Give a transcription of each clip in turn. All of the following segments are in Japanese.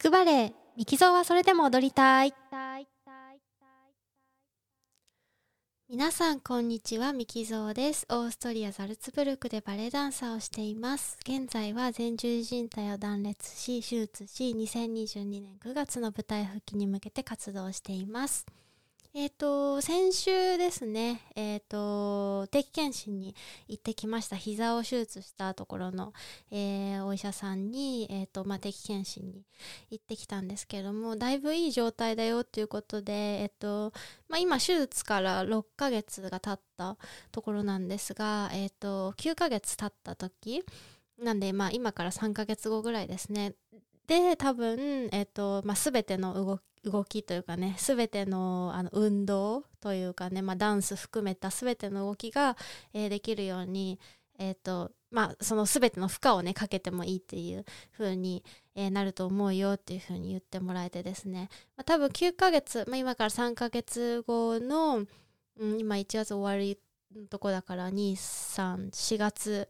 くバレエミキゾーはそれでも踊りたい。皆さんこんにちはミキゾーです。オーストリアザルツブルクでバレエダンサーをしています。現在は前十字靭帯を断裂し手術し2022年9月の舞台復帰に向けて活動しています。え、ー、と、先週ですね、え、ー、と、定期検診に行ってきました。膝を手術したところの、えー、お医者さんに、えっ、と、まあ、定期検診に行ってきたんですけども、だいぶいい状態だよっていうことで、えっ、と、まあ、今、手術から6ヶ月が経ったところなんですが、えっ、と、9ヶ月経った時、なんで、まあ、今から3ヶ月後ぐらいですね。で、多分、えっ、と、まあ、全ての動き動きというかね全てのあの運動というかね、まあ、ダンス含めた全ての動きが、えー、できるように、えーとまあ、その全ての負荷をねかけてもいいっていう風に、えー、なると思うよっていう風に言ってもらえてですね、まあ、多分9ヶ月、まあ、今から3ヶ月後の、うん、今1月終わりのとこだから234月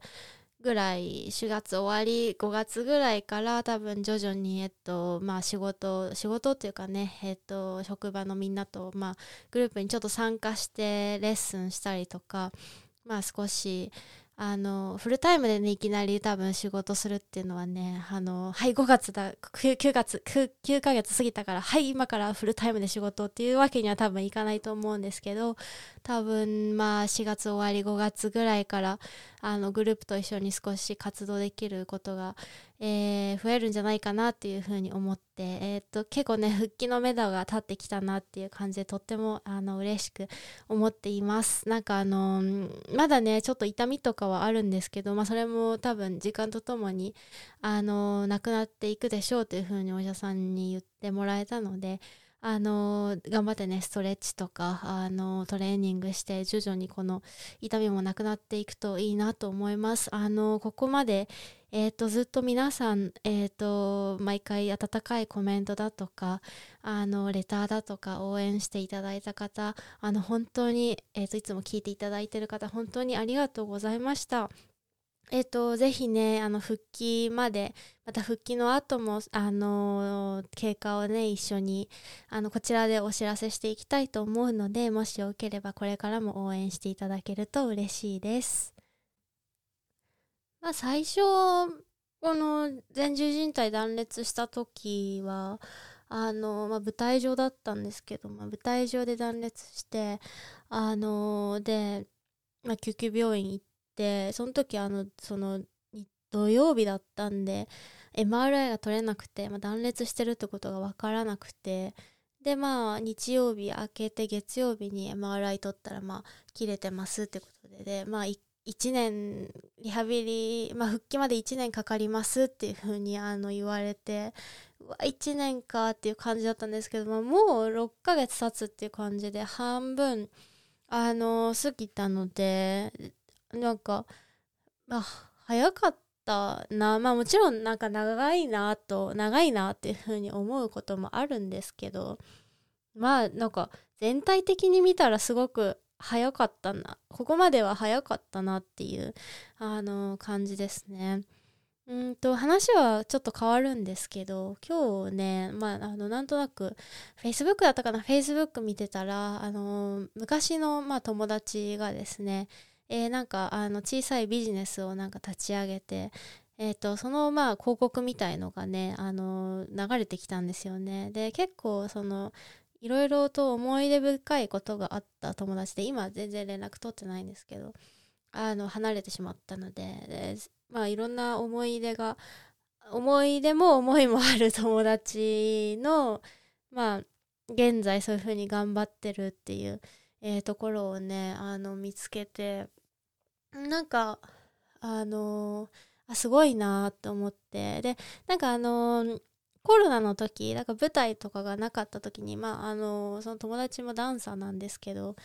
ぐらい4月終わり5月ぐらいから多分徐々にえっとまあ仕事仕事っていうかねえっと職場のみんなとまあグループにちょっと参加してレッスンしたりとかまあ少しあのフルタイムでねいきなり多分仕事するっていうのはねあのはい5月だ 9, 9月 9, 9ヶ月過ぎたからはい今からフルタイムで仕事っていうわけには多分いかないと思うんですけど多分まあ4月終わり5月ぐらいからあのグループと一緒に少し活動できることが、えー、増えるんじゃないかなっていうふうに思って、えー、っと結構ね復帰のめどが立ってきたなっていう感じでとってもあの嬉しく思っています。なんかあのまだねちょっと痛みとかはあるんですけど、まあ、それも多分時間とともにあのなくなっていくでしょうというふうにお医者さんに言ってもらえたのであの頑張ってねストレッチとかあのトレーニングして徐々にこの痛みもなくなっていくといいなと思いますあのここまでえーと、ずっと皆さん、えーと、毎回温かいコメントだとかあのレターだとか応援していただいた方あの本当に、えーといつも聞いていただいている方本当にありがとうございました。えっ、と、ぜひね、あの、復帰まで、また復帰の後も、あの、経過をね、一緒に、あの、こちらでお知らせしていきたいと思うので、もしよければこれからも応援していただけると嬉しいです。まあ、最初、この前十字靭帯断裂した時は、あの、まあ、舞台上だったんですけど、まあ、舞台上で断裂して、あの、で、まあ、救急病院行って、てその時あのその土曜日だったんで MRI が取れなくて、まあ、断裂してるってことが分からなくてでまあ日曜日明けて月曜日に MRI 取ったらまあ切れてますってことででまあ1年リハビリ、まあ、復帰まで1年かかりますっていう風にあの言われてうわ1年かっていう感じだったんですけど、もう6ヶ月経つっていう感じで半分あの過ぎたのでなんか、まあ、早かったな。まあもちろんなんか長いなと、長いなっていうふうに思うこともあるんですけど、まあなんか全体的に見たらすごく早かったな。ここまでは早かったなっていう、あの感じですね。うんと話はちょっと変わるんですけど今日ねまああのなんとなく Facebook だったかな？Facebook 見てたらあの昔の、まあ、友達がですねえー、なんかあの小さいビジネスをなんか立ち上げて、えーと、そのまあ広告みたいのがね、あの流れてきたんですよね。で結構そのいろいろと思い出深いことがあった友達で今全然連絡取ってないんですけどあの離れてしまったのででまあいろんな思い出が思い出も思いもある友達のまあ現在そういうふうに頑張ってるっていう、えー、ところをねあの見つけてなんかあのあすごいなって思って。でなんかあのコロナの時なんか舞台とかがなかった時にまああのその友達もダンサーなんですけど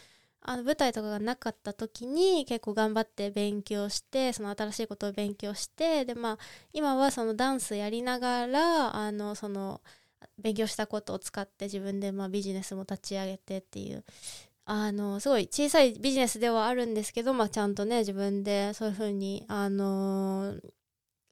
あの舞台とかがなかった時に結構頑張って勉強してその新しいことを勉強してでまあ今はそのダンスやりながらあのその勉強したことを使って自分でまあビジネスも立ち上げてっていうあのすごい小さいビジネスではあるんですけど、まあ、ちゃんとね自分でそういうふうにあの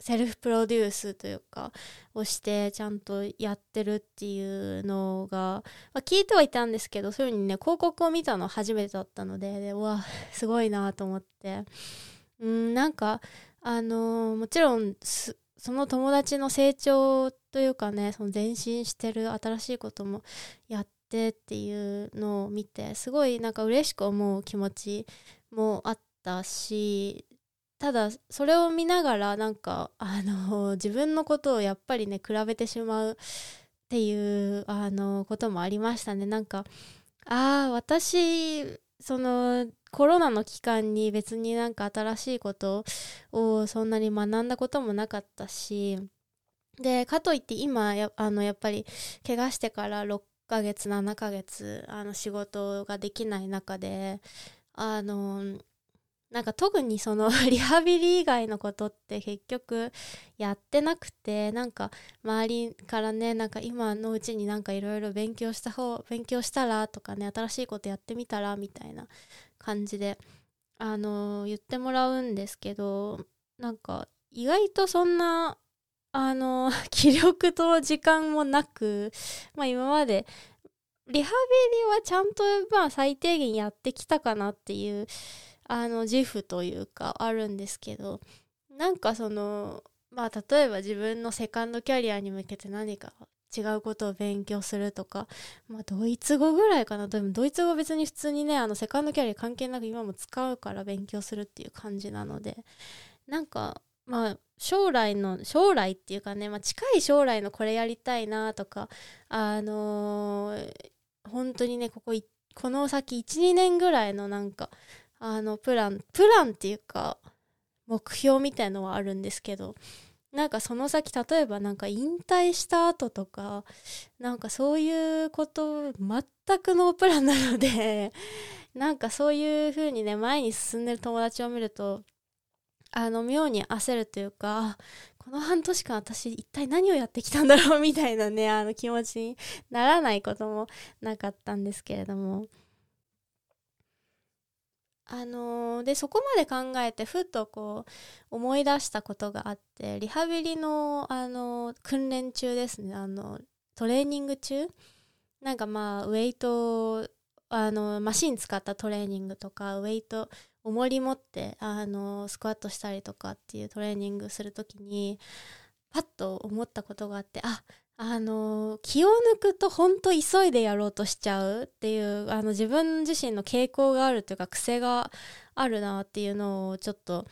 セルフプロデュースというかをしてちゃんとやってるっていうのが、まあ、聞いてはいたんですけどそういうふうにね広告を見たの初めてだったのででうわすごいなと思って。うんなんかあの、もちろんその友達の成長というかねその前進してる新しいこともやっってっていうのを見てすごいなんか嬉しく思う気持ちもあったしただそれを見ながらなんかあの 自分のことをやっぱりね比べてしまうっていうあのこともありましたね。なんかああ私そのコロナの期間に別になんか新しいことをそんなに学んだこともなかったしでかといって今やあのやっぱり怪我してから6ヶ月7ヶ月あの仕事ができない中であのなんか特にその リハビリ以外のことって結局やってなくてなんか周りからねなんか今のうちになんかいろいろ勉強した方勉強したらとかね新しいことやってみたらみたいな感じであの言ってもらうんですけどなんか意外とそんなあの 気力と時間もなくまあ今までリハビリはちゃんとまあ最低限やってきたかなっていうあの自負というかあるんですけどなんかそのまあ例えば自分のセカンドキャリアに向けて何か違うことを勉強するとか、まあ、ドイツ語ぐらいかな。でもドイツ語別に普通にねあのセカンドキャリア関係なく今も使うから勉強するっていう感じなのでなんかまあ将来の将来っていうかね、まあ、近い将来のこれやりたいなとかあのー、本当にねこここの先12年ぐらいのなんかあのプランプランっていうか目標みたいのはあるんですけどなんかその先例えばなんか引退した後とかなんかそういうこと全くノープランなのでなんかそういう風にね前に進んでる友達を見るとあの妙に焦るというかこの半年間私一体何をやってきたんだろうみたいなねあの気持ちにならないこともなかったんですけれども。あのー、でそこまで考えてふっとこう思い出したことがあってリハビリの、あのー、訓練中ですね。あのトレーニング中。なんかまあウェイトあのマシン使ったトレーニングとかウェイト重り持ってあのスクワットしたりとかっていうトレーニングする時にパッと思ったことがあってああの気を抜くと本当急いでやろうとしちゃうっていうあの自分自身の傾向があるというか癖があるなっていうのをちょっと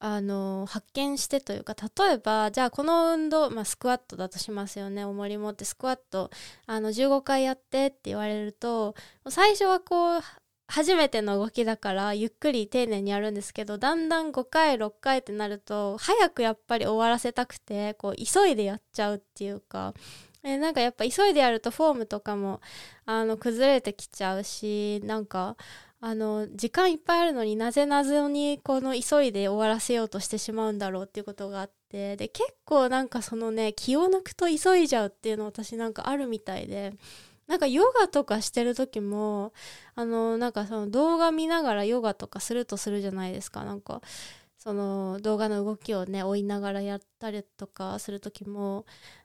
あの発見してというか例えばじゃあこの運動、まあ、スクワットだとしますよね。重り持ってスクワットあの15回やってって言われると最初はこう初めての動きだからゆっくり丁寧にやるんですけどだんだん5回6回ってなると早くやっぱり終わらせたくてこう急いでやっちゃうっていうかえなんかやっぱ急いでやるとフォームとかもあの崩れてきちゃうしなんかあの時間いっぱいあるのになぜ謎にこの急いで終わらせようとしてしまうんだろうっていうことがあってで結構なんかそのね気を抜くと急いじゃうっていうの私なんかあるみたいで。なんかヨガとかしてる時もあのなんかその動画見ながらヨガとかするとするじゃないですか。なんかその動画の動きをね追いながらやったりとかする時も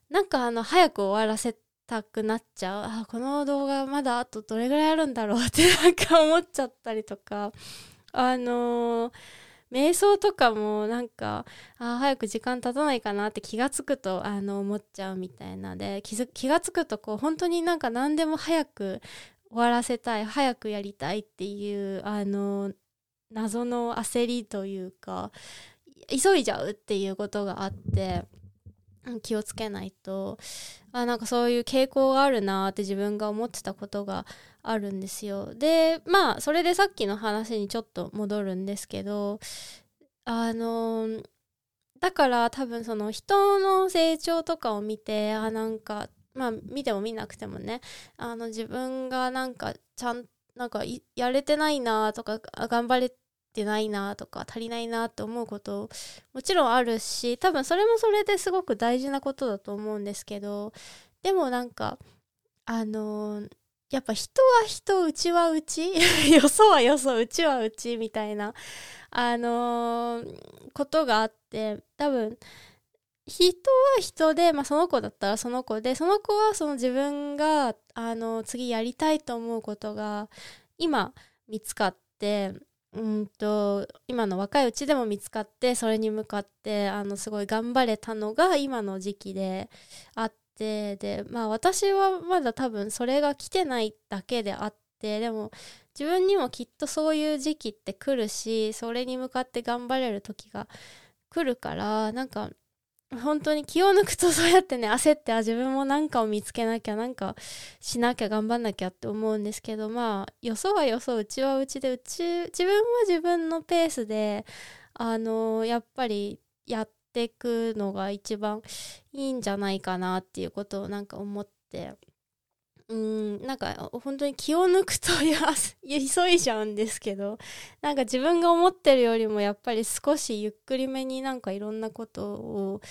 なんかあの早く終わらせたくなっちゃう。あこの動画まだあとどれぐらいあるんだろうってなんか思っちゃったりとか。あのー瞑想とかもなんかあ早く時間経たないかなって気が付くとあの思っちゃうみたいな。で気づ気が付くとこう本当になんか何でも早く終わらせたい早くやりたいっていうあの謎の焦りというか急いじゃうっていうことがあって。気をつけないとあなんかそういう傾向があるなって自分が思ってたことがあるんですよ。でまあそれでさっきの話にちょっと戻るんですけどあのだから多分その人の成長とかを見てあなんかまあ見ても見なくてもねあの自分がなんかちゃんなんかやれてないなとか頑張れてないなとか足りないなって思うこともちろんあるし多分それもそれですごく大事なことだと思うんですけどでもなんかあのーやっぱ人は人うちはうち よそはよそうちはうちみたいなあのー、ことがあって多分人は人で、まあ、その子だったらその子でその子はその自分があの次やりたいと思うことが今見つかってうんと今の若いうちでも見つかってそれに向かってあのすごい頑張れたのが今の時期であってでまあ私はまだ多分それが来てないだけであってでも自分にもきっとそういう時期って来るしそれに向かって頑張れる時が来るからなんか本当に気を抜くとそうやってね焦ってあ自分も何かを見つけなきゃ何かしなきゃ頑張んなきゃって思うんですけどまあよそはよそうちはうちでうち自分は自分のペースであのやっぱりやっていくのが一番いいんじゃないかなっていうことをなんか思って。うんなんか本当に気を抜くと 急いじゃうんですけどなんか自分が思ってるよりもやっぱり少しゆっくりめになんかいろんなことを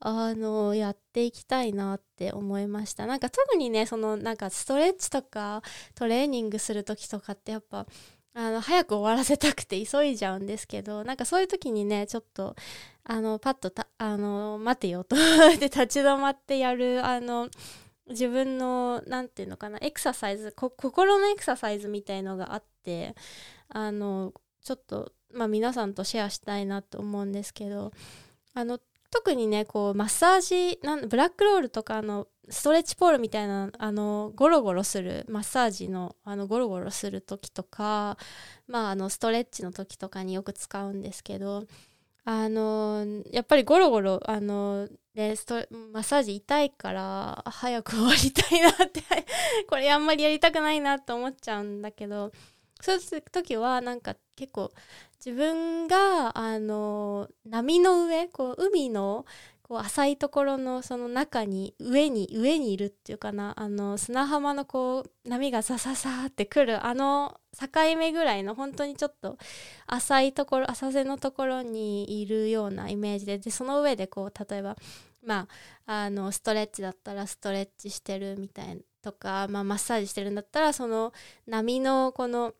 あのやっていきたいなって思いました。なんか特にねそのなんかストレッチとかトレーニングする時とかってやっぱあの早く終わらせたくて急いじゃうんですけどなんかそういう時にねちょっとあのパッとあの待てよとで立ち止まってやるあの自分の何て言うのかなエクササイズ心のエクササイズみたいのがあってあのちょっと、まあ、皆さんとシェアしたいなと思うんですけどあの特にねこうマッサージなんブラックロールとかのストレッチポールみたいなあのゴロゴロするマッサージのあのゴロゴロする時とか、まあ、あのストレッチの時とかによく使うんですけどあのやっぱりゴロゴロあのでストマッサージ痛いから早く終わりたいなって これあんまりやりたくないなと思っちゃうんだけどそういう時はなんか結構自分があの波の上こう海のこう浅いところのその中に上に上にいるっていうかなあの砂浜のこう波がさささってくるあの境目ぐらいの本当にちょっと浅いところ浅瀬のところにいるようなイメージででその上でこう例えばまああのストレッチだったらストレッチしてるみたいなとか、まあ、マッサージしてるんだったらその波のこの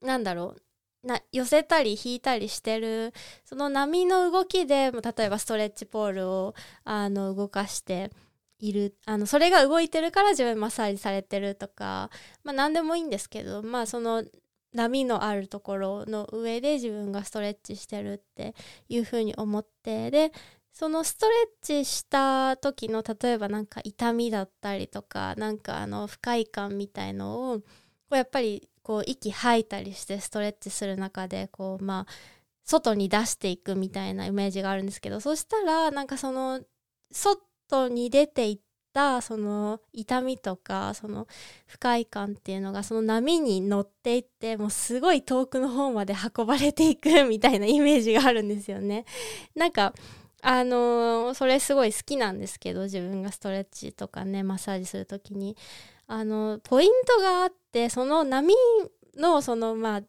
なんだろうな寄せたり引いたりしてるその波の動きで例えばストレッチポールをあの動かしているあのそれが動いてるから自分マッサージされてるとか、まあ、何でもいいんですけどまあその波のあるところの上で自分がストレッチしてるっていうふうに思ってでそのストレッチした時の例えばなんか痛みだったりとかなんかあの不快感みたいのをやっぱりこう息吐いたりしてストレッチする中でこうまあ外に出していくみたいなイメージがあるんですけどそしたらなんかその外に出ていったその痛みとかその不快感っていうのがその波に乗っていってもうすごい遠くの方まで運ばれていくみたいなイメージがあるんですよね。なんかあのー、それすごい好きなんですけど自分がストレッチとかねマッサージする時にあのポイントがあってその波のそのま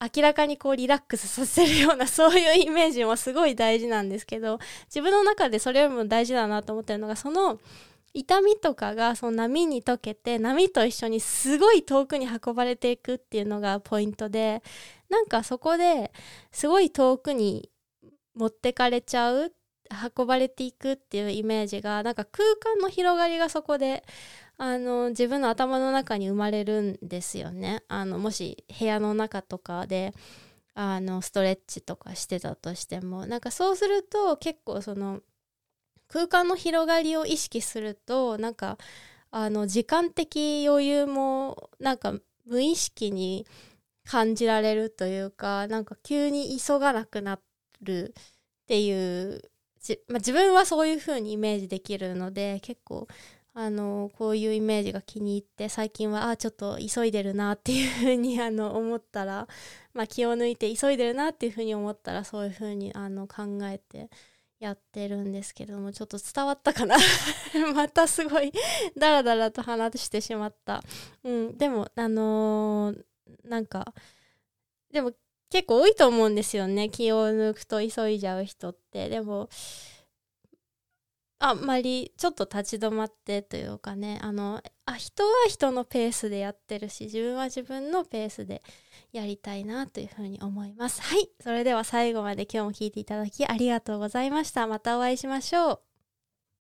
あ明らかにこうリラックスさせるようなそういうイメージもすごい大事なんですけど自分の中でそれよりも大事だなと思ってるのがその痛みとかがその波に溶けて波と一緒にすごい遠くに運ばれていくっていうのがポイントでなんかそこですごい遠くに持ってかれちゃう運ばれていくっていうイメージがなんか空間の広がりがそこであの自分の頭の中に生まれるんですよね。あのもし部屋の中とかであのストレッチとかしてたとしてもなんかそうすると結構その空間の広がりを意識するとなんかあの時間的余裕もなんか無意識に感じられるというかなんか急に急がなくなるっていうまあ、自分はそういう風にイメージできるので結構あのこういうイメージが気に入って最近はあちょっと急いでるなっていう風に あに思ったら、まあ、気を抜いて急いでるなっていう風に思ったらそういう風にあに考えてやってるんですけどもちょっと伝わったかな。またすごいダラダラと話してしまった、うん、でもあのー、なんかでも結構多いと思うんですよね。気を抜くと急いじゃう人って。でもあんまりちょっと立ち止まってというかねあのあ人は人のペースでやってるし自分は自分のペースでやりたいなというふうに思います。はい。それでは最後まで今日も聞いていただきありがとうございました。またお会いしましょう。